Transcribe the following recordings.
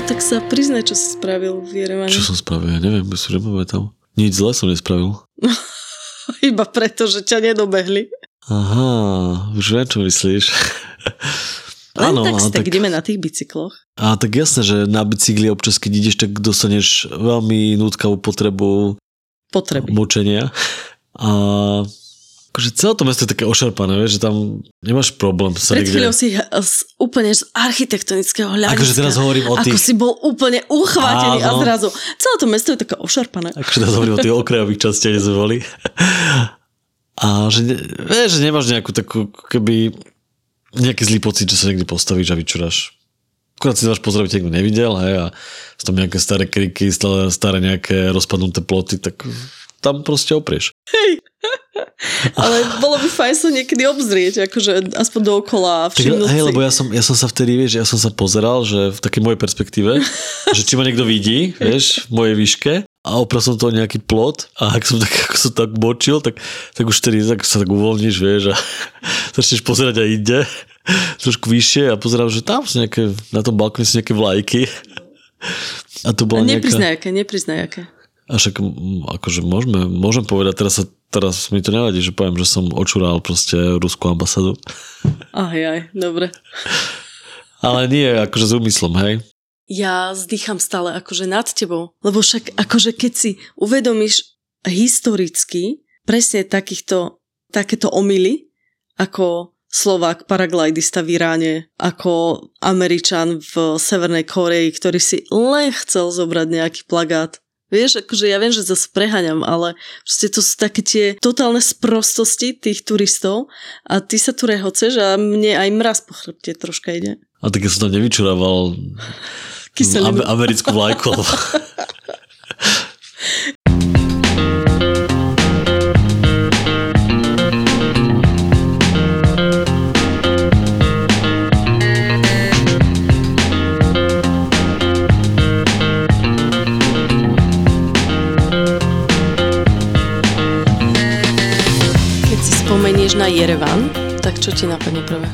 a tak sa priznaj, čo si spravil v Jerevane. Čo som spravil? Ja neviem, by som nepamätal. Nič zle som nespravil. Iba preto, že ťa nedobehli. Aha, už viem, čo myslíš. Len Áno, tak, tak, tak ideme na tých bicykloch. A tak jasné, že na bicykli občas, keď ideš, tak dostaneš veľmi nutkavú potrebu Potreby. mučenia. A akože celé to mesto je také ošarpané, vieš, že tam nemáš problém sa Pred chvíľou si z, úplne z architektonického hľadiska. Akože teraz hovorím o tých... Ako si bol úplne uchvátený Áno. a zrazu celé to mesto je také ošarpané. Akože teraz hovorím o tých okrajových častiach, kde sme boli. A že, vieš, že nemáš nejakú takú, keby nejaký zlý pocit, že sa niekde postavíš a vyčuráš. Akurát si dáš pozor, aby niekto nevidel, hej, a sú tam nejaké staré kriky, staré, staré nejaké rozpadnuté ploty, tak tam proste oprieš. Hej. Ale bolo by fajn sa niekedy obzrieť, akože aspoň dookola a všimnúť Hej, lebo ja som, ja som sa vtedy, vieš, ja som sa pozeral, že v takej mojej perspektíve, že či ma niekto vidí, vieš, v mojej výške a oprel som to nejaký plot a ak som tak, ako som tak bočil, tak, tak už tedy tak sa tak uvoľníš, vieš, a začneš pozerať a ide trošku vyššie a pozerám, že tam sú nejaké, na tom balkóne sú nejaké vlajky. A to bola nejaká... Nepriznajaké, nepriznajaké. A však akože môžeme, môžem povedať, teraz, sa, teraz mi to nevadí, že poviem, že som očural proste ruskú ambasádu. Aj, aj, dobre. Ale nie, akože s úmyslom, hej ja zdýcham stále akože nad tebou. Lebo však akože keď si uvedomíš historicky presne takýchto, takéto omily, ako Slovák, paraglidista v Iráne, ako Američan v Severnej Koreji, ktorý si len chcel zobrať nejaký plagát. Vieš, akože ja viem, že zase preháňam, ale proste to sú také tie totálne sprostosti tých turistov a ty sa tu rehoceš a mne aj mraz po chrbte troška ide. A tak ja som to nevyčurával kyselinu. Americkú vlajku. tak čo ti napadne prvé?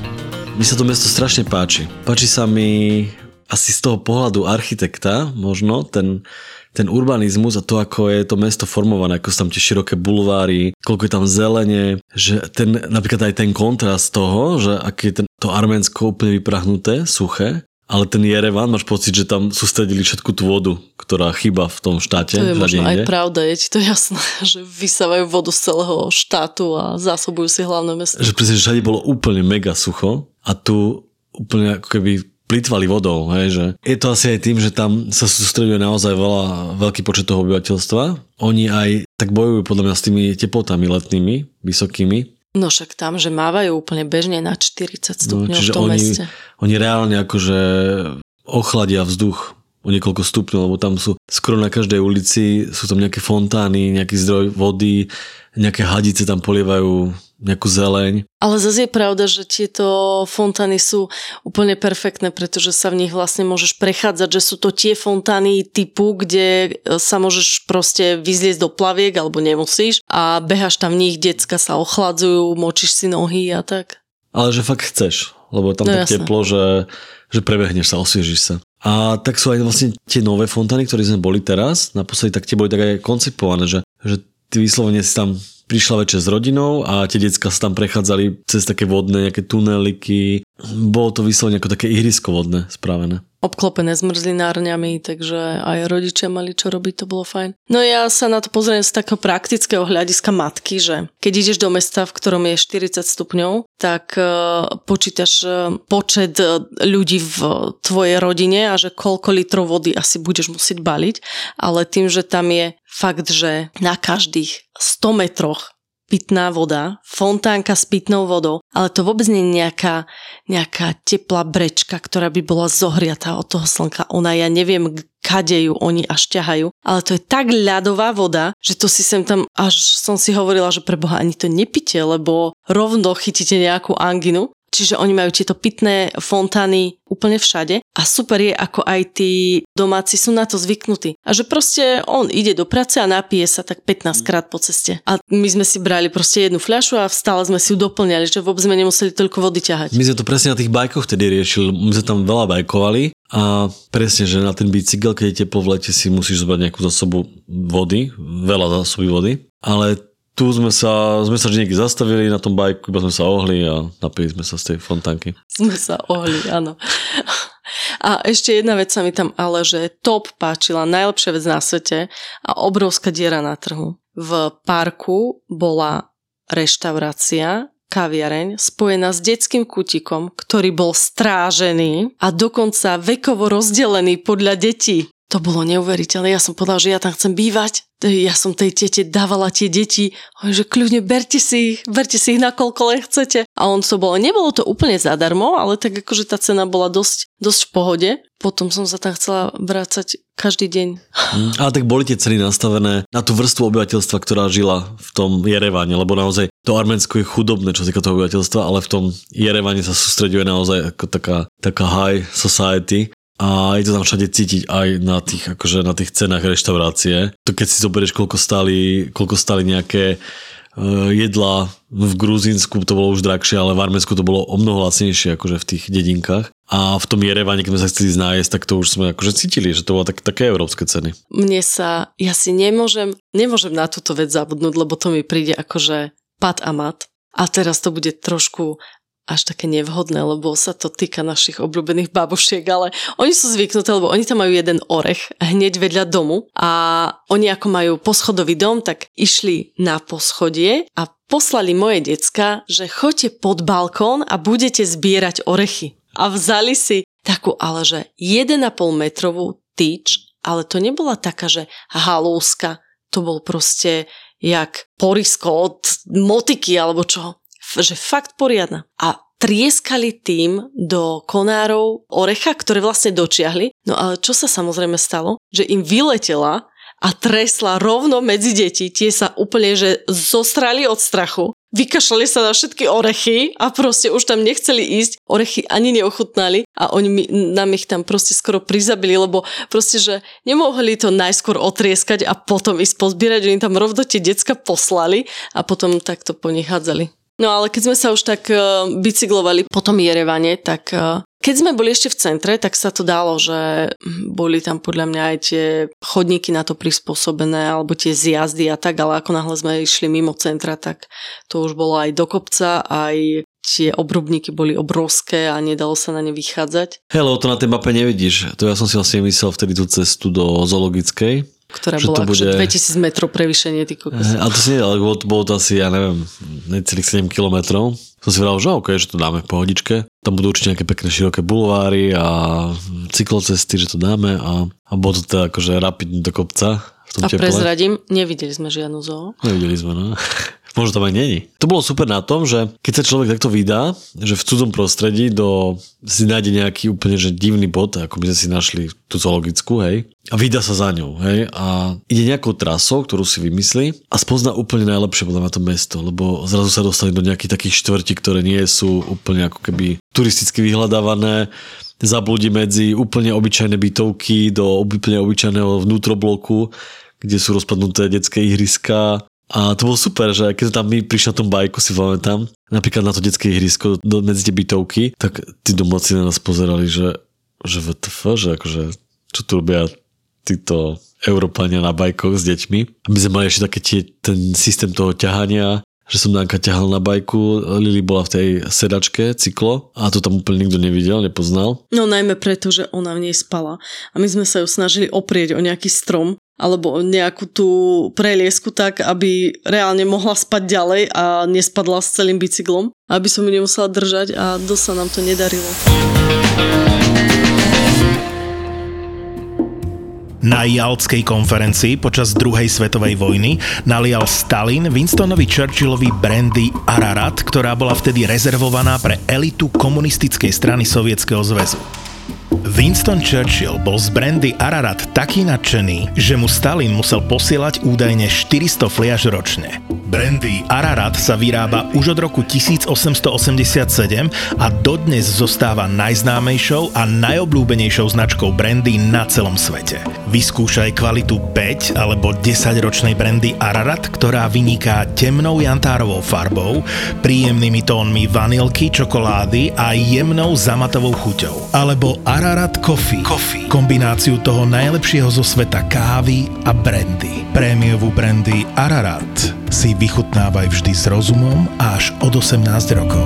Mi sa to mesto strašne páči. Páči sa mi asi z toho pohľadu architekta možno ten, ten urbanizmus a to, ako je to mesto formované, ako sú tam tie široké bulváry, koľko je tam zelene, že ten, napríklad aj ten kontrast toho, že aké je ten, to Arménsko úplne vyprahnuté, suché, ale ten Jerevan, máš pocit, že tam sústredili všetku tú vodu, ktorá chýba v tom štáte. To je možno aj pravda, je ti to jasné, že vysávajú vodu z celého štátu a zásobujú si hlavné mesto. Že presne, všade bolo úplne mega sucho a tu úplne ako keby plýtvali vodou. Hej, že je to asi aj tým, že tam sa sústreduje naozaj veľa, veľký počet toho obyvateľstva. Oni aj tak bojujú podľa mňa s tými teplotami letnými, vysokými. No však tam, že mávajú úplne bežne na 40 stupňov no, v tom oni, meste. Oni reálne akože ochladia vzduch o niekoľko stupňov, lebo tam sú skoro na každej ulici, sú tam nejaké fontány, nejaký zdroj vody, nejaké hadice tam polievajú nejakú zeleň. Ale zase je pravda, že tieto fontány sú úplne perfektné, pretože sa v nich vlastne môžeš prechádzať, že sú to tie fontány typu, kde e, sa môžeš proste vyzliesť do plaviek alebo nemusíš a behaš tam v nich, decka sa ochladzujú, močíš si nohy a tak. Ale že fakt chceš, lebo tam no, tak jasné. teplo, že, že prebehneš sa, osviežiš sa. A tak sú aj vlastne tie nové fontány, ktoré sme boli teraz, naposledy tak tie boli tak aj koncipované, že, že ty vyslovene si tam prišla večer s rodinou a tie decka sa tam prechádzali cez také vodné nejaké tuneliky. Bolo to vyslovene ako také ihrisko vodné spravené obklopené zmrzlinárňami, takže aj rodičia mali čo robiť, to bolo fajn. No ja sa na to pozriem z takého praktického hľadiska matky, že keď ideš do mesta, v ktorom je 40 stupňov, tak uh, počítaš uh, počet uh, ľudí v tvojej rodine a že koľko litrov vody asi budeš musieť baliť, ale tým, že tam je fakt, že na každých 100 metroch pitná voda, fontánka s pitnou vodou, ale to vôbec nie je nejaká, nejaká teplá brečka, ktorá by bola zohriatá od toho slnka. Ona, ja neviem, kade ju oni až ťahajú, ale to je tak ľadová voda, že to si sem tam, až som si hovorila, že pre Boha ani to nepite, lebo rovno chytíte nejakú anginu. Čiže oni majú tieto pitné fontány úplne všade a super je, ako aj tí domáci sú na to zvyknutí. A že proste on ide do práce a napije sa tak 15 krát po ceste. A my sme si brali proste jednu fľašu a stále sme si ju doplňali, že vôbec sme nemuseli toľko vody ťahať. My sme to presne na tých bajkoch tedy riešili. My sme tam veľa bajkovali a presne, že na ten bicykel, keď je teplo v lete, si musíš zobrať nejakú zásobu vody, veľa zásoby vody, ale tu sme sa, sme sa niekde zastavili na tom bajku, iba sme sa ohli a napili sme sa z tej fontánky. Sme sa ohli, áno. A ešte jedna vec sa mi tam ale, že top páčila, najlepšia vec na svete a obrovská diera na trhu. V parku bola reštaurácia, kaviareň spojená s detským kutikom, ktorý bol strážený a dokonca vekovo rozdelený podľa detí. To bolo neuveriteľné. Ja som povedala, že ja tam chcem bývať. Ja som tej tete dávala tie deti, že kľudne berte si ich, berte si ich nakoľko len chcete. A on to bolo, nebolo to úplne zadarmo, ale tak akože tá cena bola dosť, dosť v pohode. Potom som sa tam chcela vrácať každý deň. Mm, ale tak boli tie ceny nastavené na tú vrstvu obyvateľstva, ktorá žila v tom Jerevane, lebo naozaj to Arménsko je chudobné, čo sa týka toho obyvateľstva, ale v tom Jerevane sa sústreďuje naozaj ako taká, taká high society a je to tam všade cítiť aj na tých, akože na tých cenách reštaurácie. To keď si zoberieš, koľko stali, koľko stali nejaké uh, jedla v Gruzínsku, to bolo už drahšie, ale v Arménsku to bolo o mnoho lacnejšie akože v tých dedinkách. A v tom Jerevane, keď sme sa chceli znájsť, tak to už sme akože cítili, že to bolo tak, také európske ceny. Mne sa, ja si nemôžem, nemôžem na túto vec zabudnúť, lebo to mi príde akože pad a mat. A teraz to bude trošku až také nevhodné, lebo sa to týka našich obľúbených babušiek, ale oni sú zvyknuté, lebo oni tam majú jeden orech hneď vedľa domu a oni ako majú poschodový dom, tak išli na poschodie a poslali moje decka, že choďte pod balkón a budete zbierať orechy. A vzali si takú, ale že 1,5 metrovú tyč, ale to nebola taká, že halúska, to bol proste jak porisko od motiky alebo čo že fakt poriadna. A trieskali tým do konárov orecha, ktoré vlastne dočiahli. No ale čo sa samozrejme stalo? Že im vyletela a tresla rovno medzi deti. Tie sa úplne, že zostrali od strachu. Vykašľali sa na všetky orechy a proste už tam nechceli ísť. Orechy ani neochutnali a oni mi, nám ich tam proste skoro prizabili, lebo proste, že nemohli to najskôr otrieskať a potom ísť pozbierať. Oni tam rovno tie decka poslali a potom takto po nich hádzali. No ale keď sme sa už tak uh, bicyklovali po tom Jerevane, tak uh, keď sme boli ešte v centre, tak sa to dalo, že boli tam podľa mňa aj tie chodníky na to prispôsobené, alebo tie zjazdy a tak, ale ako náhle sme išli mimo centra, tak to už bolo aj do kopca, aj tie obrubníky boli obrovské a nedalo sa na ne vychádzať. Hello, to na tej mape nevidíš. To ja som si vlastne myslel vtedy tú cestu do zoologickej, ktorá bola akože bude... 2000 metrov prevýšenie. Ty kokos. A to si nedal, bolo, bolo to asi, ja neviem, necelých 7 kilometrov. Som si vral, že OK, že to dáme v pohodičke. Tam budú určite nejaké pekné široké bulváry a cyklocesty, že to dáme a, a bolo to teda akože rapidne do kopca. V tom a teple. prezradím, nevideli sme žiadnu zoo. Nevideli sme, no. Možno tam aj není. To bolo super na tom, že keď sa človek takto vydá, že v cudzom prostredí do, si nájde nejaký úplne že divný bod, ako by sme si našli tú zoologickú, hej, a vydá sa za ňou, hej, a ide nejakou trasou, ktorú si vymyslí a spozná úplne najlepšie podľa na to mesto, lebo zrazu sa dostane do nejakých takých štvrtí, ktoré nie sú úplne ako keby turisticky vyhľadávané, zablúdi medzi úplne obyčajné bytovky do úplne obyčajného vnútrobloku, kde sú rozpadnuté detské ihriska a to bolo super, že keď tam my prišli na tom bajku, si pamätám, napríklad na to detské ihrisko do, medzi tie bytovky, tak tí domáci na nás pozerali, že, že VTF, že akože, čo tu robia títo Európania na bajkoch s deťmi. My sme mali ešte také tie, ten systém toho ťahania, že som Danka ťahal na bajku, Lili bola v tej sedačke, cyklo a to tam úplne nikto nevidel, nepoznal. No najmä preto, že ona v nej spala a my sme sa ju snažili oprieť o nejaký strom alebo nejakú tú preliesku tak, aby reálne mohla spať ďalej a nespadla s celým bicyklom, aby som ju nemusela držať a dosť sa nám to nedarilo. Na Jaltskej konferencii počas druhej svetovej vojny nalial Stalin Winstonovi Churchillovi brandy Ararat, ktorá bola vtedy rezervovaná pre elitu komunistickej strany Sovietskeho zväzu. Winston Churchill bol z brandy Ararat taký nadšený, že mu Stalin musel posielať údajne 400 fliaž ročne. Brandy Ararat sa vyrába už od roku 1887 a dodnes zostáva najznámejšou a najobľúbenejšou značkou brandy na celom svete. Vyskúšaj kvalitu 5 alebo 10 ročnej brandy Ararat, ktorá vyniká temnou jantárovou farbou, príjemnými tónmi vanilky, čokolády a jemnou zamatovou chuťou. Alebo Ararat Coffee. Coffee. Kombináciu toho najlepšieho zo sveta kávy a brandy. Prémiovú brandy Ararat si vychutnávaj vždy s rozumom až od 18 rokov.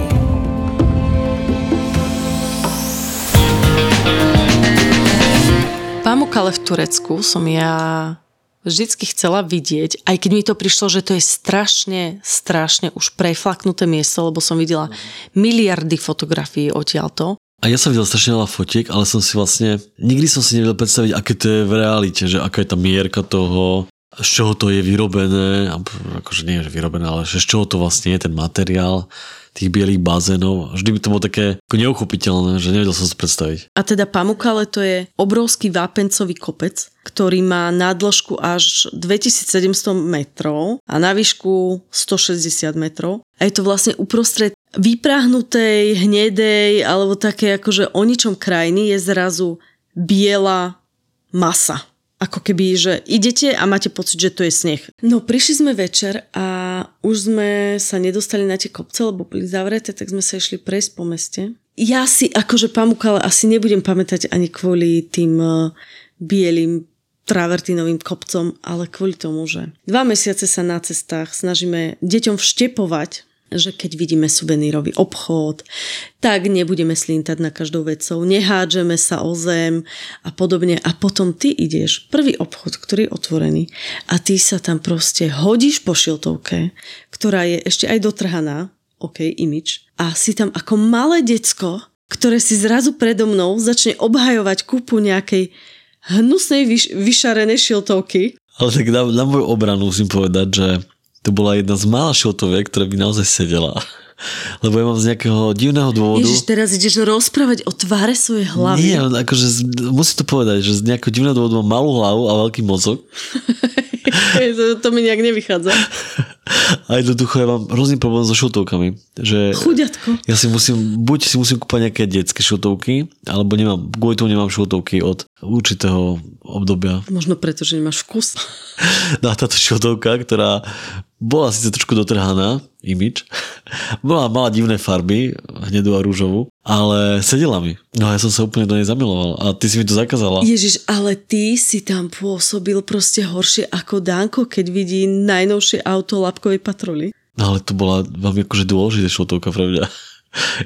Pamukale v Turecku som ja vždycky chcela vidieť, aj keď mi to prišlo, že to je strašne, strašne už preflaknuté miesto, lebo som videla miliardy fotografií odtiaľto. A ja som videl strašne veľa fotiek, ale som si vlastne, nikdy som si nevedel predstaviť, aké to je v realite, že aká je tá mierka toho, z čoho to je vyrobené, akože nie je vyrobené, ale že z čoho to vlastne je ten materiál tých bielých bazénov. Vždy by to bolo také neuchopiteľné, že nevedel som si predstaviť. A teda Pamukale to je obrovský vápencový kopec, ktorý má na dĺžku až 2700 metrov a na výšku 160 metrov. A je to vlastne uprostred vypráhnutej, hnedej alebo také akože o ničom krajiny je zrazu biela masa ako keby, že idete a máte pocit, že to je sneh. No prišli sme večer a už sme sa nedostali na tie kopce, lebo boli zavreté, tak sme sa išli prejsť po meste. Ja si akože pamukala asi nebudem pamätať ani kvôli tým uh, bielým travertinovým kopcom, ale kvôli tomu, že dva mesiace sa na cestách snažíme deťom vštepovať, že keď vidíme suvenírový obchod, tak nebudeme slintať na každou vecou, nehádžeme sa o zem a podobne. A potom ty ideš, prvý obchod, ktorý je otvorený a ty sa tam proste hodíš po šiltovke, ktorá je ešte aj dotrhaná, OK, imič, a si tam ako malé decko, ktoré si zrazu predo mnou začne obhajovať kúpu nejakej hnusnej vyš- vyšarenej šiltovky. Ale tak na, na moju obranu musím povedať, že to bola jedna z mála šotoviek, ktorá by naozaj sedela. Lebo ja mám z nejakého divného dôvodu... Ježiš, teraz ideš rozprávať o tváre svojej hlavy. Nie, akože musím to povedať, že z nejakého divného dôvodu mám malú hlavu a veľký mozog. to, to mi nejak nevychádza. A jednoducho ja mám hrozný problém so šiltovkami. Že Chuďatko. Ja si musím, buď si musím kúpať nejaké detské šiltovky, alebo nemám, kvôli tomu nemám šiltovky od určitého obdobia. Možno preto, že nemáš vkus. No a táto šiltovka, ktorá bola síce trošku dotrhaná, imič, bola, mala divné farby, hnedú a rúžovú, ale sedela mi. No a ja som sa úplne do nej zamiloval a ty si mi to zakázala. Ježiš, ale ty si tam pôsobil proste horšie ako Danko, keď vidí najnovšie auto labkovej patroly. No ale to bola veľmi akože dôležitá šiltovka pre mňa.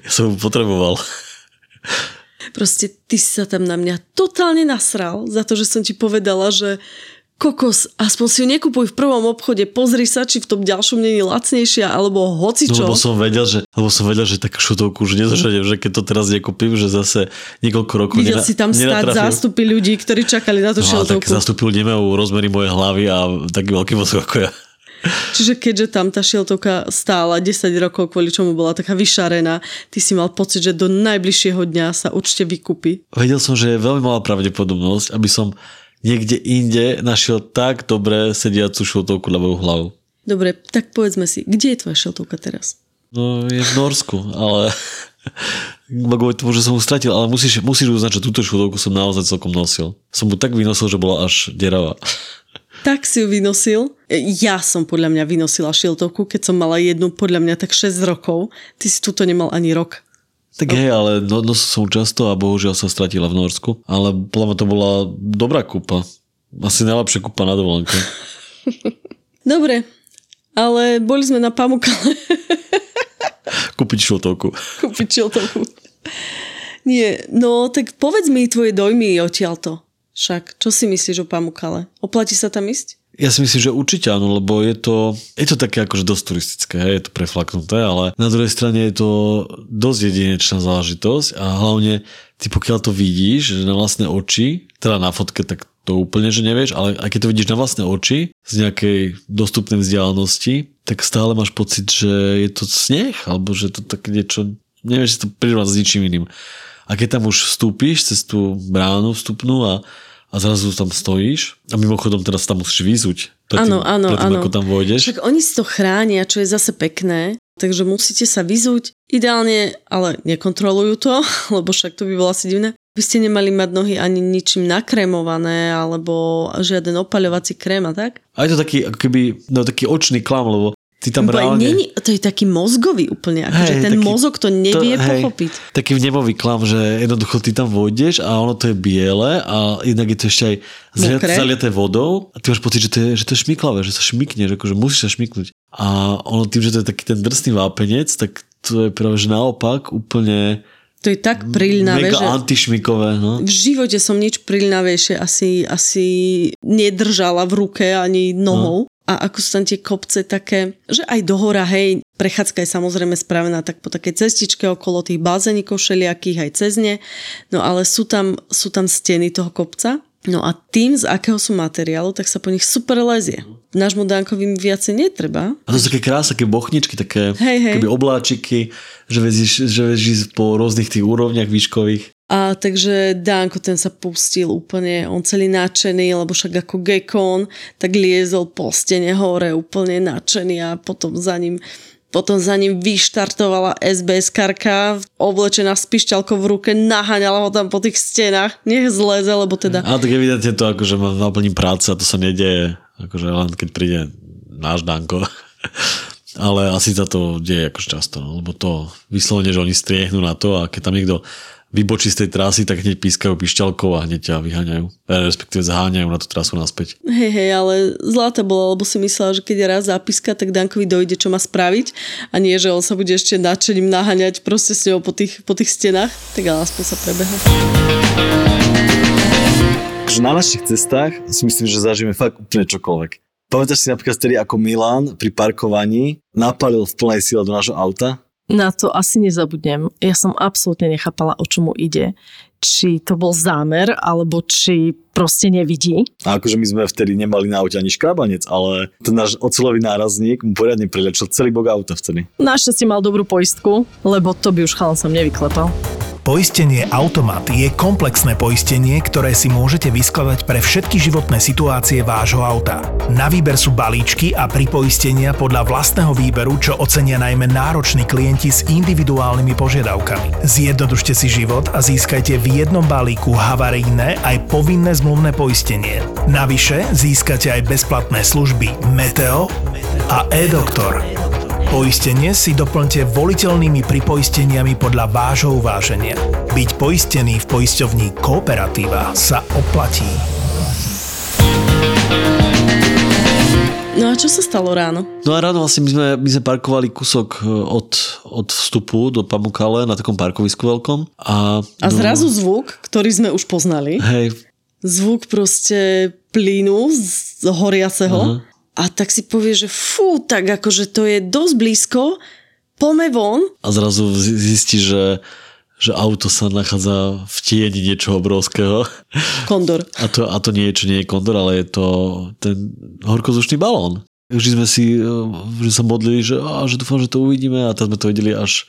Ja som ju potreboval. Proste ty si sa tam na mňa totálne nasral za to, že som ti povedala, že kokos, aspoň si ju nekupuj v prvom obchode, pozri sa, či v tom ďalšom nie je lacnejšia, alebo hoci čo. No, lebo som vedel, že, lebo som vedel, že takú šutovku už nezažadem, že keď to teraz nekúpim, že zase niekoľko rokov Videl nena, si tam stáť zástupy ľudí, ktorí čakali na tú no, šiltovku. tak zástupy ľudí nemajú rozmery mojej hlavy a taký veľký mozog ako ja. Čiže keďže tam tá šiltovka stála 10 rokov, kvôli čomu bola taká vyšarená, ty si mal pocit, že do najbližšieho dňa sa určite vykúpi. Vedel som, že je veľmi malá pravdepodobnosť, aby som niekde inde našiel tak dobre sediacu šiltovku na moju hlavu. Dobre, tak povedzme si, kde je tvoja šiltovka teraz? No, je v Norsku, ale kvôli tomu, že som ju stratil, ale musíš, musíš uznať, že túto šiltovku som naozaj celkom nosil. Som mu tak vynosil, že bola až deravá. Tak si ju vynosil. Ja som podľa mňa vynosila šiltovku, keď som mala jednu podľa mňa tak 6 rokov. Ty si túto nemal ani rok. Tak hej, ale no, nosil som často a bohužiaľ sa stratila v Norsku. Ale podľa to bola dobrá kúpa. Asi najlepšia kúpa na dovolenke. Dobre, ale boli sme na Pamukale. Kúpiť šiltovku. Kúpiť šiltovku. Nie, no tak povedz mi tvoje dojmy odtiaľto. Však, čo si myslíš o Pamukale? Oplatí sa tam ísť? Ja si myslím, že určite áno, lebo je to, je to také akože dosť turistické, je to preflaknuté, ale na druhej strane je to dosť jedinečná záležitosť a hlavne ty pokiaľ to vidíš že na vlastné oči, teda na fotke, tak to úplne, že nevieš, ale aj keď to vidíš na vlastné oči z nejakej dostupnej vzdialenosti, tak stále máš pocit, že je to sneh, alebo že to tak niečo, nevieš si to prirovnať s ničím iným. A keď tam už vstúpiš cez tú bránu vstupnú a a zrazu tam stojíš a mimochodom teraz tam musíš vyzuť Áno, áno, áno. ako tam vôjdeš. Však oni si to chránia, čo je zase pekné, takže musíte sa vyzuť. Ideálne, ale nekontrolujú to, lebo však to by bolo asi divné. By ste nemali mať nohy ani ničím nakrémované, alebo žiaden opaľovací krém a tak? A je to taký, ako keby, no taký očný klam, lebo Ty tam reálne... Není, to je taký mozgový úplne, akože ten taký, mozog to nevie to, pochopiť. Hej, taký vnemový klam, že jednoducho ty tam vojdeš a ono to je biele a jednak je to ešte aj zaliaté vodou a ty máš pocit, že to je, že to je šmiklavé, že sa šmikneš, akože musíš sa šmiknúť. A ono tým, že to je taký ten drsný vápenec, tak to je práve že naopak úplne to je tak prilnavé, Mega že antišmikové, no. v živote som nič prilnavejšie asi, asi nedržala v ruke ani nohou. No a ako sú tam tie kopce také, že aj do hora, hej, prechádzka je samozrejme spravená tak po takej cestičke okolo tých bazénikov všelijakých aj cez ne, no ale sú tam, sú tam steny toho kopca, no a tým, z akého sú materiálu, tak sa po nich super lezie. Nášmu Dankovi viacej netreba. A to sú také krásne, také bochničky, také hej, hej. obláčiky, že vezíš, že vezíš po rôznych tých úrovniach výškových. A takže Danko ten sa pustil úplne, on celý nadšený, lebo však ako gekon, tak liezol po stene hore úplne nadšený a potom za ním potom za ním vyštartovala SBS karka, oblečená s pišťalkou v ruke, naháňala ho tam po tých stenách, nech zleze, lebo teda... A tak evidentne to akože má naplní práca, to sa nedieje, akože len keď príde náš Danko. Ale asi sa to deje akože často, no, lebo to vyslovene, že oni striehnú na to a keď tam niekto vybočí z tej trasy, tak hneď pískajú pišťalkou a hneď ťa vyháňajú. E, respektíve zaháňajú na tú trasu naspäť. Hej, hej, ale zlata bola, lebo si myslela, že keď je raz zápiska, tak Dankovi dojde, čo má spraviť a nie, že on sa bude ešte nadšením naháňať proste s ňou po tých, po tých stenách. Tak ale aspoň sa prebehol. Na našich cestách si myslím, že zažijeme fakt úplne čokoľvek. Pamätáš si napríklad vtedy, ako Milan pri parkovaní napalil v plnej sile do nášho auta na to asi nezabudnem. Ja som absolútne nechápala, o čomu ide. Či to bol zámer, alebo či proste nevidí. A akože my sme vtedy nemali na aute ani škrabanec, ale ten náš ocelový nárazník mu poriadne prilečil celý bok auta vtedy. Našťastie mal dobrú poistku, lebo to by už chalan som nevyklepal. Poistenie Automat je komplexné poistenie, ktoré si môžete vyskladať pre všetky životné situácie vášho auta. Na výber sú balíčky a pripoistenia podľa vlastného výberu, čo ocenia najmä nároční klienti s individuálnymi požiadavkami. Zjednodušte si život a získajte v jednom balíku havarijné aj povinné zmluvné poistenie. Navyše získate aj bezplatné služby Meteo a e-doktor. Poistenie si doplňte voliteľnými pripoisteniami podľa vášho uváženia. Byť poistený v poisťovní Kooperatíva sa oplatí. No a čo sa stalo ráno? No a ráno vlastne my sme, my sme parkovali kúsok e, od, od vstupu do Pamukale na takom parkovisku veľkom. A, a zrazu no, zvuk, ktorý sme už poznali. Hej. Zvuk proste plynu z horiaceho. Uh-huh a tak si povie, že fú, tak akože to je dosť blízko, pome von. A zrazu zistí, že, že auto sa nachádza v tieni niečoho obrovského. Kondor. A to, a to nie je, čo nie je kondor, ale je to ten horkozdušný balón. Vždy sme si že sa modlili, že, a, že dúfam, že to uvidíme a tak sme to videli až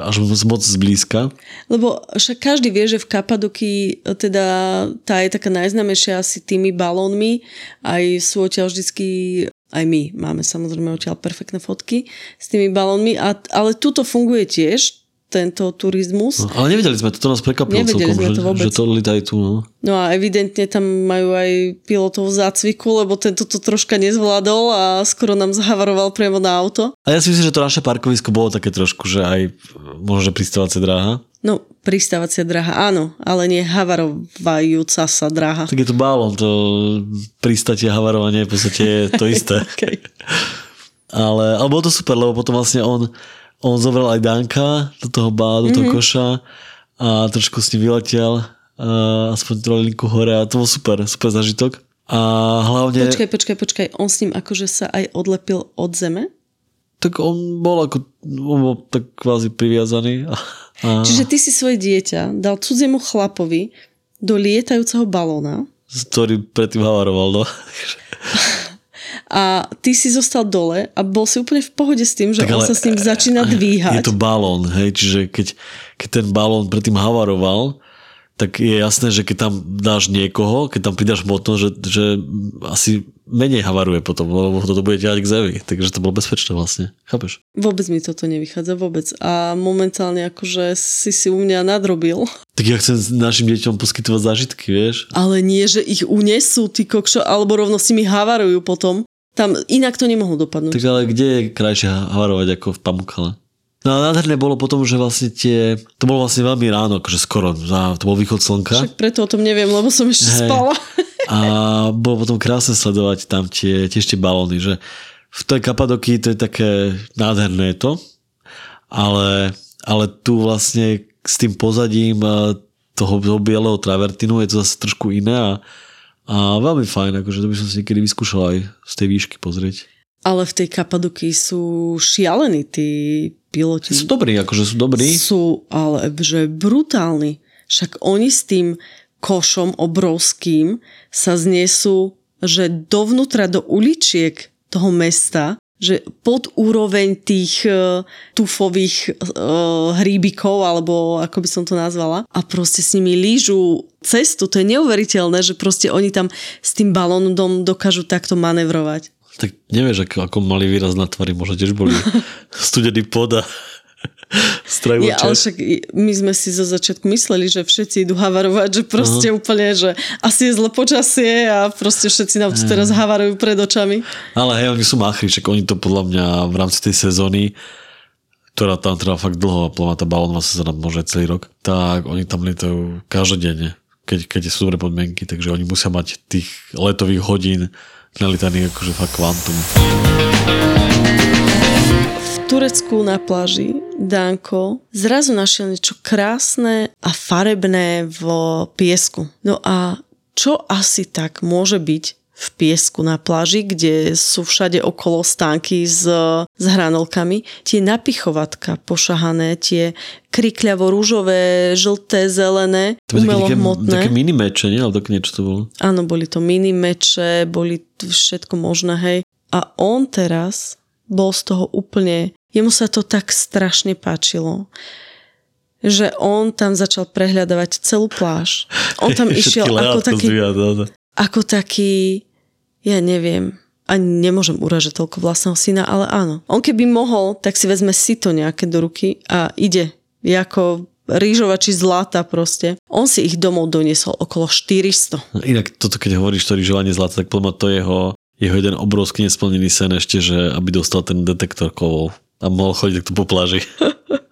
až moc zblízka. Lebo však každý vie, že v Kapadoky teda tá je taká najznamejšia asi tými balónmi. Aj sú odtiaľ vždycky aj my máme samozrejme odtiaľ perfektné fotky s tými balónmi, a, ale tuto funguje tiež tento turizmus. No, ale nevedeli sme to, to nás prekvapilo celkom, sme že, to vôbec. že to aj tu. No. no a evidentne tam majú aj pilotov zácviku, lebo tento to troška nezvládol a skoro nám zahavaroval priamo na auto. A ja si myslím, že to naše parkovisko bolo také trošku, že aj možno, že pristávacia dráha. No, pristávacia dráha, áno, ale nie havarovajúca sa dráha. Tak je to bálon, to pristatie havarovanie v podstate je to isté. okay. ale, ale bolo to super, lebo potom vlastne on on zobral aj Danka do toho bá, do toho mm-hmm. koša a trošku s ním vyletel aspoň trolinku hore a to bol super, super zažitok. A hlavne... Počkaj, počkaj, počkaj. On s ním akože sa aj odlepil od zeme? Tak on bol ako, on bol tak kvázi priviazaný. A... Čiže ty si svoje dieťa dal cudziemu chlapovi do lietajúceho balóna ktorý predtým havaroval, no. a ty si zostal dole a bol si úplne v pohode s tým, že tak on sa s ním začína dvíhať. Je to balón, hej, čiže keď, keď ten balón predtým havaroval, tak je jasné, že keď tam dáš niekoho, keď tam pridáš motno, že, že asi menej havaruje potom, lebo toto bude ťahať k zemi. Takže to bolo bezpečné vlastne. Chápeš? Vôbec mi toto nevychádza, vôbec. A momentálne akože si si u mňa nadrobil. Tak ja chcem našim deťom poskytovať zážitky, vieš? Ale nie, že ich unesú, ty kokšo, alebo rovno si mi havarujú potom. Tam inak to nemohlo dopadnúť. Tak ale kde je krajšie havarovať ako v Pamukale? No a nádherné bolo potom, že vlastne tie, to bolo vlastne veľmi ráno, akože skoro, to bol východ slnka. Však preto o tom neviem, lebo som ešte hey. spala. A bolo potom krásne sledovať tam tie, tiež tie balóny, že v tej Kapadoky to je také nádherné to, ale, ale tu vlastne s tým pozadím toho, toho bieleho travertinu je to zase trošku iné a, a veľmi fajn, akože to by som si niekedy vyskúšal aj z tej výšky pozrieť. Ale v tej Kapadoky sú šialení tí piloti. Sú dobrí, akože sú dobrí. Sú, ale že brutálni. Však oni s tým košom obrovským sa znesú, že dovnútra do uličiek toho mesta, že pod úroveň tých uh, tufových uh, hríbikov, alebo ako by som to nazvala, a proste s nimi lížu cestu. To je neuveriteľné, že proste oni tam s tým balónom dokážu takto manevrovať. Tak nevieš, ako, ako malý výraz na tvári, možno tiež boli studený pod a strajú ja, ale však my sme si zo začiatku mysleli, že všetci idú havarovať, že proste uh-huh. úplne, že asi je zle počasie a proste všetci nám tu teraz havarujú pred očami. Ale hej, oni sú machri, však oni to podľa mňa v rámci tej sezóny ktorá tam trvá fakt dlho a plná tá balónová sezóna môže celý rok, tak oni tam lietajú každodenne, keď, keď sú dobré podmienky, takže oni musia mať tých letových hodín nalitaný akože fakt kvantum. V Turecku na pláži Danko zrazu našiel niečo krásne a farebné v piesku. No a čo asi tak môže byť v piesku na pláži, kde sú všade okolo stánky s, s hranolkami. Tie napichovatka pošahané, tie krikľavo rúžové, žlté, zelené, to umelo také. Také mini meče, nie? Alebo niečo to bolo. Áno, boli to mini meče, boli všetko možné, hej. A on teraz bol z toho úplne... Jemu sa to tak strašne páčilo že on tam začal prehľadávať celú pláž. On tam išiel ako taký, ako taký, ja neviem, ani nemôžem uražať toľko vlastného syna, ale áno. On keby mohol, tak si vezme si to nejaké do ruky a ide. Ako rýžova či zlata proste. On si ich domov doniesol okolo 400. Inak toto, keď hovoríš to rýžovanie zlata, tak podľa to jeho, jeho jeden obrovský nesplnený sen ešte, že aby dostal ten detektor kovov a mohol chodiť takto po pláži.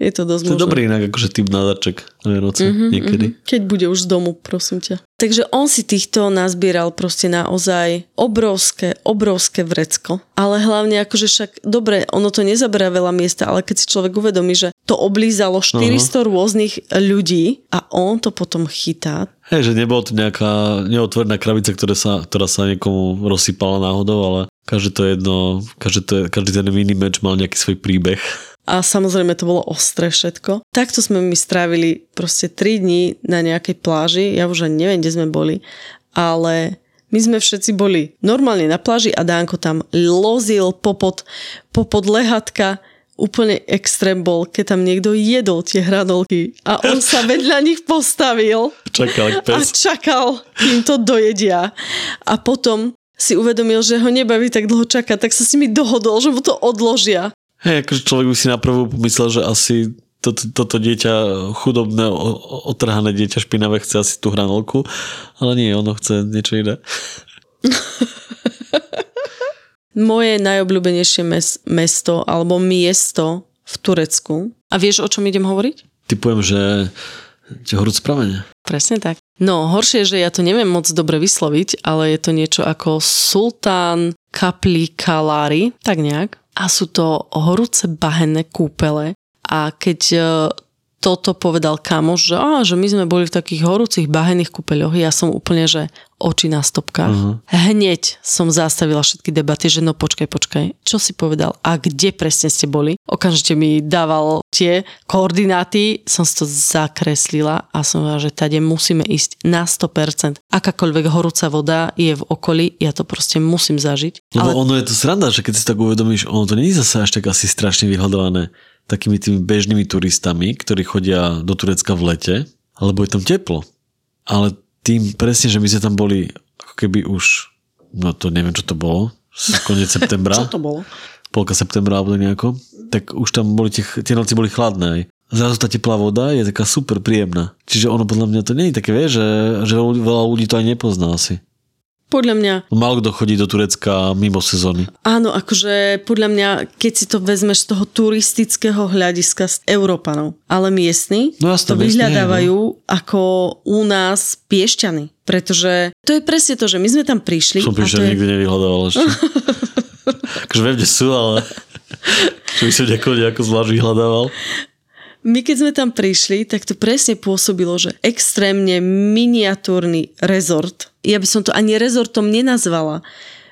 Je to dosť To je dobrý inak, akože typ na darček na Vianoce mm-hmm, niekedy. Mm-hmm. Keď bude už z domu, prosím ťa. Takže on si týchto nazbieral proste naozaj obrovské, obrovské vrecko. Ale hlavne akože však, dobre, ono to nezaberá veľa miesta, ale keď si človek uvedomí, že to oblízalo 400 uh-huh. rôznych ľudí a on to potom chytá. Hej, že nebolo to nejaká neotvorená krabica, ktorá sa, ktorá sa niekomu rozsypala náhodou, ale každý to jedno, každý, to, každý ten mini mal nejaký svoj príbeh a samozrejme to bolo ostré všetko. Takto sme my strávili proste 3 dní na nejakej pláži, ja už ani neviem, kde sme boli, ale my sme všetci boli normálne na pláži a Dánko tam lozil popod, popod lehatka, úplne extrém bol, keď tam niekto jedol tie hranolky a on sa vedľa nich postavil čakal, a čakal, kým to dojedia. A potom si uvedomil, že ho nebaví tak dlho čakať, tak sa s nimi dohodol, že mu to odložia. Hej, akože človek by si naprvu pomyslel, že asi toto, toto dieťa, chudobné, otrhané dieťa špinavé chce asi tú hranolku, ale nie, ono chce niečo iné. Moje najobľúbenejšie mes- mesto alebo miesto v Turecku. A vieš, o čom idem hovoriť? Typujem, že horúce pramene. Presne tak. No, horšie že ja to neviem moc dobre vysloviť, ale je to niečo ako Sultán Kapli Kalari, tak nejak a sú to horúce bahenné kúpele a keď e, toto povedal kamoš, že, á, že my sme boli v takých horúcich bahených kúpeľoch. Ja som úplne, že oči na stopkách. Uh-huh. Hneď som zastavila všetky debaty, že no počkaj, počkaj, čo si povedal a kde presne ste boli. Okamžite mi dával tie koordináty, som si to zakreslila a som povedala, že tade musíme ísť na 100%. Akákoľvek horúca voda je v okolí, ja to proste musím zažiť. Lebo ale... ono je to sranda, že keď si tak uvedomíš, ono to nie je zase až tak asi strašne vyhľadované takými tými bežnými turistami, ktorí chodia do Turecka v lete, lebo je tam teplo. Ale tým presne, že my sme tam boli ako keby už, no to neviem, čo to bolo, koniec septembra. čo to bolo? Polka septembra alebo nejako. Tak už tam boli tie, tie noci boli chladné aj. Zrazu tá teplá voda je taká super príjemná. Čiže ono podľa mňa to nie je také, vie, že, že veľa ľudí to aj nepozná asi. Podľa mňa... Málo kto chodí do Turecka mimo sezóny. Áno, akože podľa mňa, keď si to vezmeš z toho turistického hľadiska z Európanov, ale miestni no jasne, to vyhľadávajú no. ako u nás piešťany. Pretože to je presne to, že my sme tam prišli. Som piešťan je... nikdy nevyhľadával ešte. akože viem, kde sú, ale že by som nejako zvlášť vyhľadával. My keď sme tam prišli, tak to presne pôsobilo, že extrémne miniatúrny rezort. Ja by som to ani rezortom nenazvala.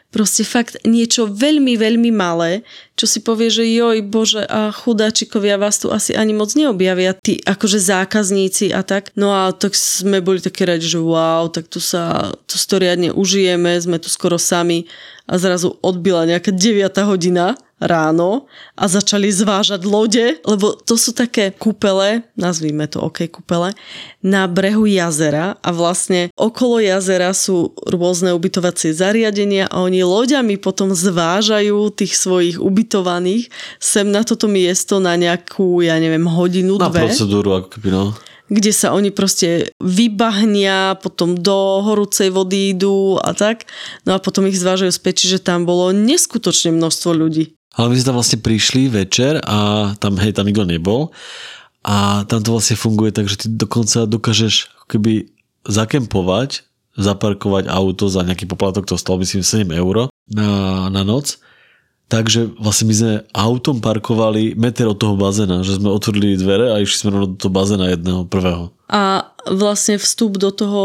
Proste fakt niečo veľmi, veľmi malé, čo si povie, že joj bože a chudáčikovia vás tu asi ani moc neobjavia, tí akože zákazníci a tak. No a tak sme boli také radi, že wow, tak tu sa to storiadne užijeme, sme tu skoro sami a zrazu odbila nejaká 9 hodina ráno a začali zvážať lode, lebo to sú také kúpele, nazvíme to OK kúpele, na brehu jazera a vlastne okolo jazera sú rôzne ubytovacie zariadenia a oni loďami potom zvážajú tých svojich ubytovaných sem na toto miesto na nejakú, ja neviem, hodinu, na dve. Na procedúru, ako keby, no kde sa oni proste vybahnia, potom do horúcej vody idú a tak. No a potom ich zvážajú späť, čiže tam bolo neskutočne množstvo ľudí. Ale my sme tam vlastne prišli večer a tam, hej, tam nikto nebol. A tam to vlastne funguje tak, že ty dokonca dokážeš keby zakempovať, zaparkovať auto za nejaký poplatok, to stalo myslím 7 eur na, na noc Takže vlastne my sme autom parkovali meter od toho bazéna, že sme otvorili dvere a išli sme do toho bazéna jedného prvého. A vlastne vstup do toho,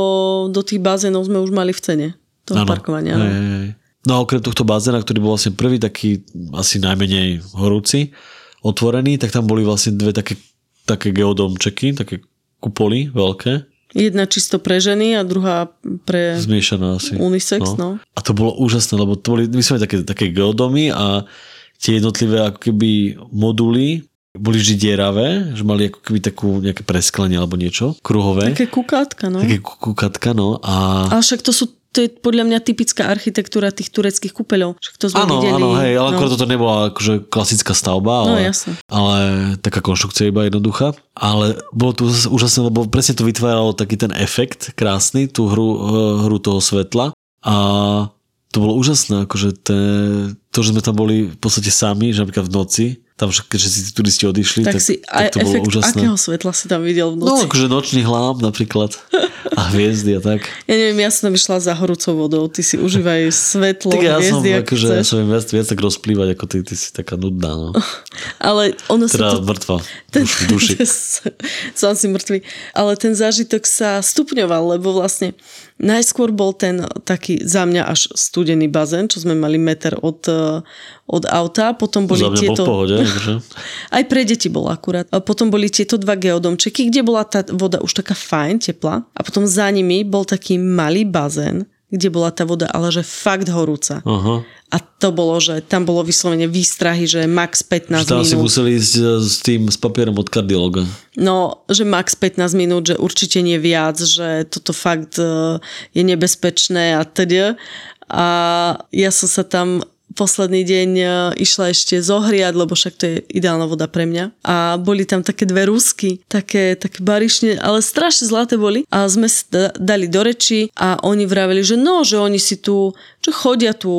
do tých bazénov sme už mali v cene toho ano. parkovania. Hej, hej. No a okrem tohto bazéna, ktorý bol vlastne prvý taký asi najmenej horúci, otvorený, tak tam boli vlastne dve také, také geodomčeky, také kupoly veľké Jedna čisto pre ženy a druhá pre Zmiešaná asi. unisex. No. no. A to bolo úžasné, lebo to boli, my sme také, také geodomy a tie jednotlivé ako keby moduly boli vždy dieravé, že mali ako keby takú nejaké presklenie alebo niečo, kruhové. Také kukátka, no. Také kukátka, no. A... Ale však to sú to je podľa mňa typická architektúra tých tureckých kúpeľov. Však to sme áno, videli. Áno, hej, ale no. akorát toto nebola akože klasická stavba, no, ale, no, ale taká konštrukcia iba jednoduchá. Ale bolo to úžasné, lebo presne to vytváralo taký ten efekt krásny, tú hru, eh, hru toho svetla a to bolo úžasné, akože te, to, že sme tam boli v podstate sami, že napríklad v noci, tam však, si tí turisti odišli, tak, tak, si, tak to bolo úžasné. akého svetla si tam videl v noci? No, akože nočný hlám napríklad a hviezdy a tak. Ja neviem, ja som tam išla za horúcou vodou, ty si užívaj svetlo, tak ja hviezdy, som, akože, ja som viac, viac tak rozplývať, ako ty, ty si taká nudná. No. Ale ono teda sa to... mŕtva, ten, duši. duši. som si mŕtvy. Ale ten zážitok sa stupňoval, lebo vlastne Najskôr bol ten taký za mňa až studený bazén, čo sme mali meter od, eh, od auta. Potom boli za mňa tieto... bol v pohode, že? Aj pre deti bol akurát. A potom boli tieto dva geodomčeky, kde bola tá voda už taká fajn, teplá. A potom za nimi bol taký malý bazén, kde bola tá voda, ale že fakt horúca. Aha. A to bolo, že tam bolo vyslovene výstrahy, že max 15 že tam minút. si museli ísť e, s tým, s papierom od kardiologa. No, že max 15 minút, že určite nie viac, že toto fakt e, je nebezpečné a teda. A ja som sa tam posledný deň e, išla ešte zohriať, lebo však to je ideálna voda pre mňa. A boli tam také dve rusky, také, také barišne, ale strašne zlaté boli. A sme si dali do reči a oni vraveli, že no, že oni si tu, že chodia tu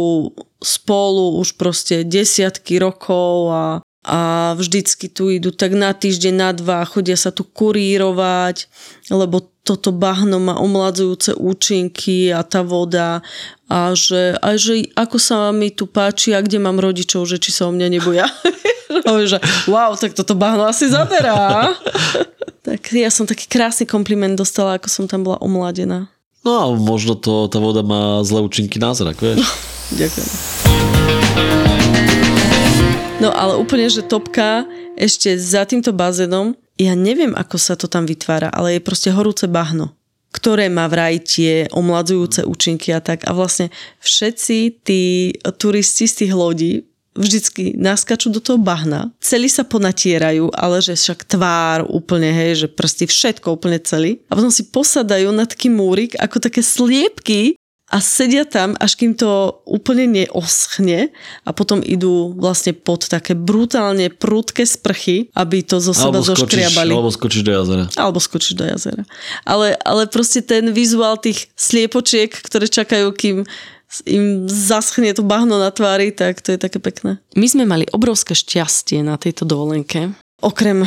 spolu už proste desiatky rokov a a vždycky tu idú tak na týždeň, na dva, chodia sa tu kurírovať, lebo toto bahno má omladzujúce účinky a tá voda a že, a že ako sa mi tu páči a kde mám rodičov, že či sa o mňa neboja. Že wow, tak toto bahno asi zaberá. tak ja som taký krásny kompliment dostala, ako som tam bola omladená. No a možno to, tá voda má zlé účinky na zrak, vieš. Ďakujem. No ale úplne, že topka ešte za týmto bazénom, ja neviem, ako sa to tam vytvára, ale je proste horúce bahno ktoré má vraj tie omladzujúce účinky a tak. A vlastne všetci tí turisti z tých lodí vždycky naskačú do toho bahna, celí sa ponatierajú, ale že však tvár úplne, hej, že prsty, všetko úplne celý. A potom si posadajú na taký múrik ako také sliepky a sedia tam, až kým to úplne neoschne a potom idú vlastne pod také brutálne prúdke sprchy, aby to zo seba Alebo skočíš, zoškriabali. alebo skočíš do jazera. Alebo skočíš do jazera. Ale, ale proste ten vizuál tých sliepočiek, ktoré čakajú, kým im zaschne to bahno na tvári, tak to je také pekné. My sme mali obrovské šťastie na tejto dovolenke. Okrem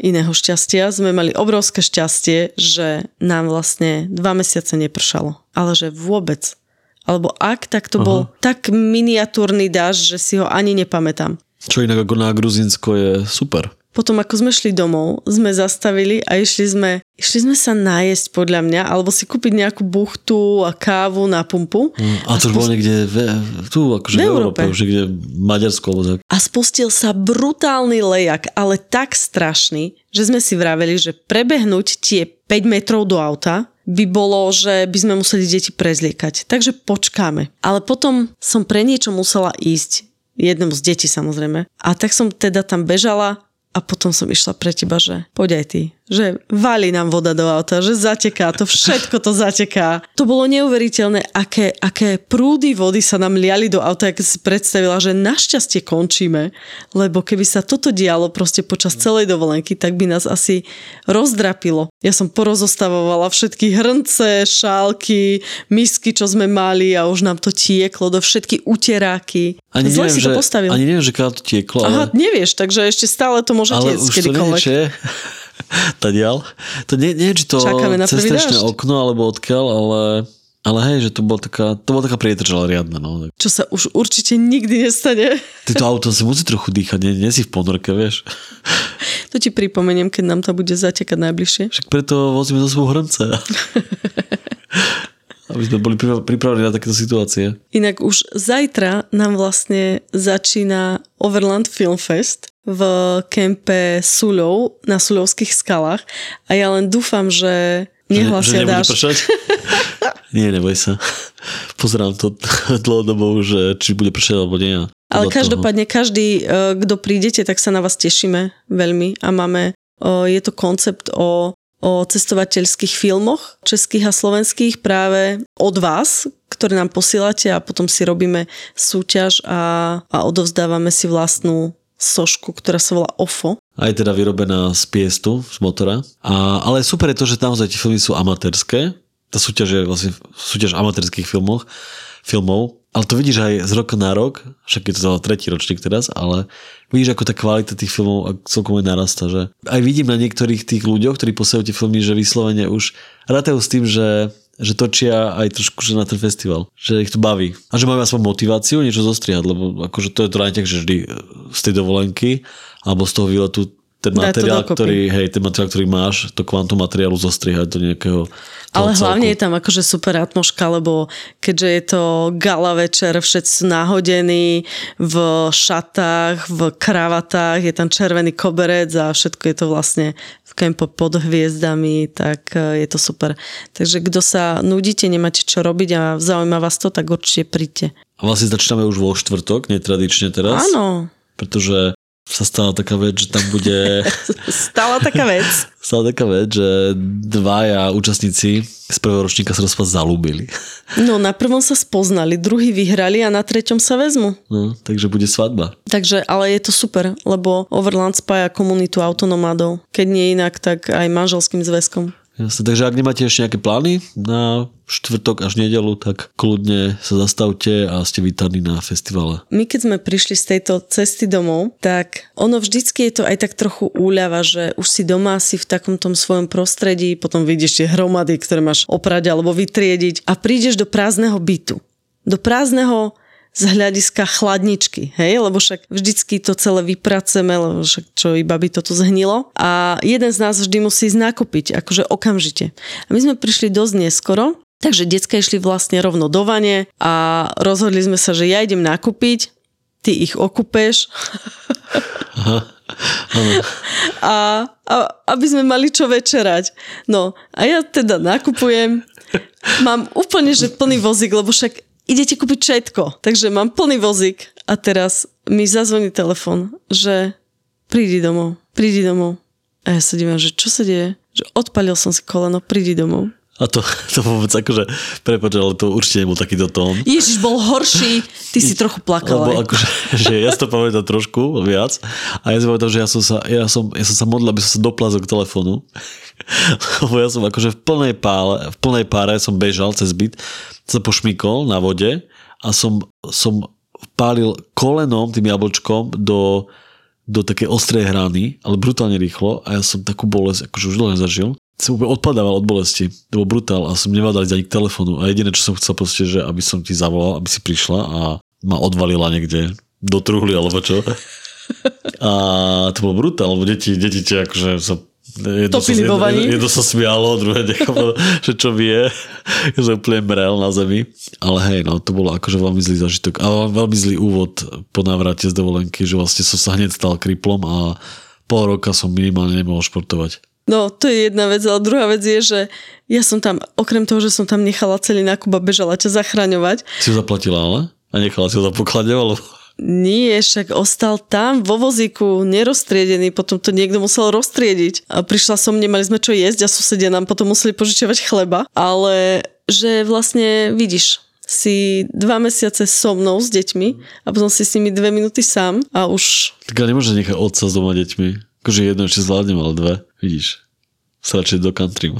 iného šťastia sme mali obrovské šťastie, že nám vlastne dva mesiace nepršalo. Ale že vôbec. Alebo ak, tak to Aha. bol tak miniatúrny dáž, že si ho ani nepamätám. Čo inak ako na Gruzinsko je super. Potom ako sme šli domov, sme zastavili a išli sme, išli sme sa najesť podľa mňa, alebo si kúpiť nejakú buchtu a kávu na pumpu. Mm, a, a to už bolo niekde v, tu, akože v, v Európe, už niekde Maďarsko. Alebo tak. A spustil sa brutálny lejak, ale tak strašný, že sme si vraveli, že prebehnúť tie 5 metrov do auta by bolo, že by sme museli deti prezliekať. Takže počkáme. Ale potom som pre niečo musela ísť jednému z detí samozrejme. A tak som teda tam bežala a potom som išla pre teba, že poď aj ty, že valí nám voda do auta, že zateká, to všetko to zateká. To bolo neuveriteľné, aké, aké prúdy vody sa nám liali do auta, keď si predstavila, že našťastie končíme, lebo keby sa toto dialo proste počas celej dovolenky, tak by nás asi rozdrapilo. Ja som porozostavovala všetky hrnce, šálky, misky, čo sme mali a už nám to tieklo do všetky uteráky. Ani Zle neviem, si to že, postavil. ani neviem, že to tieklo. Aha, Ale, nevieš, takže ešte stále to môže tiecť to kedykoľvek. neteče. Tadiaľ. To nie, nie, či to dážď. okno, alebo odkiaľ, ale, ale hej, že to bola taká, to bola taká prietržala riadna. No. Čo sa už určite nikdy nestane. Tyto auto si musí trochu dýchať, nie, nie si v ponorke, vieš. To ti pripomeniem, keď nám to bude zatekať najbližšie. Však preto vozíme zo svojho hrnce. Aby sme boli priprav- pripravení na takéto situácie. Inak už zajtra nám vlastne začína Overland Film Fest v kempe Sulov na Sulovských skalách a ja len dúfam, že nehlasia že, že dáš. Nie, neboj sa. Pozerám to dlhodobo, že či bude pršať alebo nie. Ale každopádne každý, eh, kto prídete, tak sa na vás tešíme veľmi a máme, eh, je to koncept o, o cestovateľských filmoch českých a slovenských práve od vás, ktoré nám posielate a potom si robíme súťaž a, a odovzdávame si vlastnú sošku, ktorá sa volá OFO. Aj teda vyrobená z piestu, z motora. A, ale super je to, že naozaj tie filmy sú amatérske. Tá súťaž je vlastne súťaž amatérských filmov, filmov. Ale to vidíš aj z roka na rok, však je to tretí ročník teraz, ale vidíš, ako tá kvalita tých filmov celkom aj narasta. Že aj vidím na niektorých tých ľuďoch, ktorí posielajú tie filmy, že vyslovene už rátajú s tým, že že točia aj trošku že na ten festival. Že ich to baví. A že majú aspoň motiváciu niečo zostrihať, lebo akože to je to najťažšie vždy z tej dovolenky alebo z toho výletu ten materiál, ktorý, hej, ten materiál, ktorý máš, to kvantum materiálu zostrihať do nejakého Ale hlavne je celku. tam akože super atmoška, lebo keďže je to gala večer, všetci sú nahodení v šatách, v kravatách, je tam červený koberec a všetko je to vlastne v kempo pod hviezdami, tak e, je to super. Takže kto sa nudíte, nemáte čo robiť a zaujíma vás to, tak určite príďte. A vlastne začíname už vo štvrtok, netradične teraz. Áno, Pretože sa stala taká vec, že tam bude stala taká vec. stala taká vec, že dvaja účastníci z prvého ročníka sa rozpad zalúbili. No na prvom sa spoznali, druhý vyhrali a na treťom sa vezmu. No, takže bude svadba. Takže, ale je to super, lebo Overland spája komunitu autonomádov. Keď nie inak, tak aj manželským zväzkom. Jasne, takže ak nemáte ešte nejaké plány na štvrtok až nedelu, tak kľudne sa zastavte a ste vítaní na festivale. My keď sme prišli z tejto cesty domov, tak ono vždycky je to aj tak trochu úľava, že už si doma si v takom tom svojom prostredí, potom vidíš tie hromady, ktoré máš oprať alebo vytriediť a prídeš do prázdneho bytu. Do prázdneho z hľadiska chladničky, hej, lebo však vždycky to celé vypraceme, lebo však čo iba by toto zhnilo. A jeden z nás vždy musí ísť nakúpiť, akože okamžite. A my sme prišli dosť neskoro, takže decka išli vlastne rovno do vane a rozhodli sme sa, že ja idem nakúpiť, ty ich okupeš. a, a aby sme mali čo večerať. No a ja teda nakupujem, mám úplne že plný vozík, lebo však idete kúpiť všetko. Takže mám plný vozík a teraz mi zazvoní telefon, že prídi domov, prídi domov. A ja sa dívam, že čo sa deje? Že odpalil som si koleno, prídi domov. A to, to vôbec akože, prepáč, ale to určite nebol takýto tón. Ježiš, bol horší, ty si trochu plakal. Lebo akože, že ja si to pamätám trošku viac a ja si pamätám, že ja som sa, ja som, ja som sa modlil, aby som sa doplazol k telefónu. Lebo ja som akože v plnej, pále, v plnej páre som bežal cez byt, sa pošmykol na vode a som, som pálil kolenom tým jablčkom do, do takej ostrej hrany, ale brutálne rýchlo a ja som takú bolesť akože už dlho nezažil. Som úplne odpadával od bolesti, to bol brutál a som nevádal ani k telefónu a jediné, čo som chcel proste, že aby som ti zavolal, aby si prišla a ma odvalila niekde do truhly alebo čo. A to bolo brutál, lebo deti, deti ti akože sa Jedno sa, jedno, jedno sa smialo, druhé nechápalo, že čo vie. Som úplne mrel na zemi. Ale hej, no to bolo akože veľmi zlý zažitok. A veľmi zlý úvod po návrate z dovolenky, že vlastne som sa hneď stal kriplom a pol roka som minimálne nemohol športovať. No, to je jedna vec, ale druhá vec je, že ja som tam, okrem toho, že som tam nechala celý nákup a bežala ťa zachraňovať. Si ho zaplatila, ale? A nechala si ho za pokladňou, alebo... Nie, však ostal tam vo vozíku, neroztriedený, potom to niekto musel roztriediť. A prišla som, nemali sme čo jesť a susedia nám potom museli požičiavať chleba, ale že vlastne vidíš, si dva mesiace so mnou s deťmi a potom si s nimi dve minúty sám a už... Tak ale nemôže nechať otca s doma deťmi. Akože jedno ešte zvládnem, ale dve, vidíš. Sa radšej do country.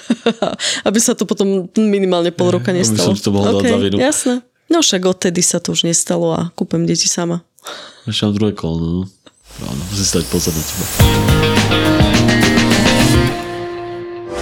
Aby sa to potom minimálne pol roka nestalo. Aby som to mohol okay, dať za vinu. Jasné. No však odtedy sa to už nestalo a kúpem deti sama. Ešte mám druhé kolo, no. Áno, musím stať pozor na teba.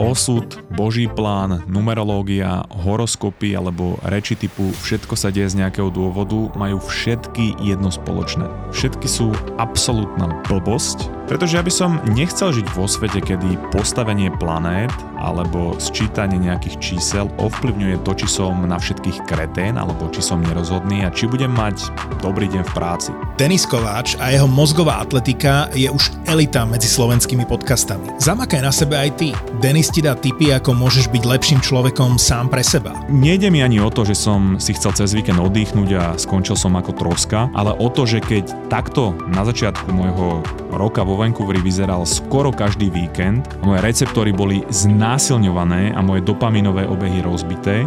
osud, boží plán, numerológia, horoskopy alebo reči typu všetko sa deje z nejakého dôvodu majú všetky jedno spoločné. Všetky sú absolútna blbosť, pretože ja by som nechcel žiť vo svete, kedy postavenie planét alebo sčítanie nejakých čísel ovplyvňuje to, či som na všetkých kretén, alebo či som nerozhodný a či budem mať dobrý deň v práci. Denis Kováč a jeho mozgová atletika je už elita medzi slovenskými podcastami. Zamakaj na sebe aj ty. Denis ti dá tipy, ako môžeš byť lepším človekom sám pre seba. Nejde mi ani o to, že som si chcel cez víkend oddychnúť a skončil som ako troska, ale o to, že keď takto na začiatku môjho roka vo Vancouveri vyzeral skoro každý víkend moje receptory boli zná znásilňované a moje dopaminové obehy rozbité.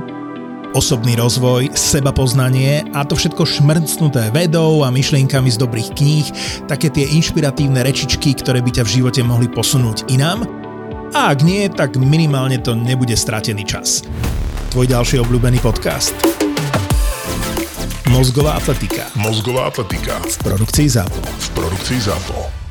Osobný rozvoj, seba poznanie a to všetko šmrcnuté vedou a myšlienkami z dobrých kníh, také tie inšpiratívne rečičky, ktoré by ťa v živote mohli posunúť inám. A ak nie, tak minimálne to nebude stratený čas. Tvoj ďalší obľúbený podcast. Mozgová atletika. Mozgová atletika. V produkcii ZAPO. V produkcii ZAPO.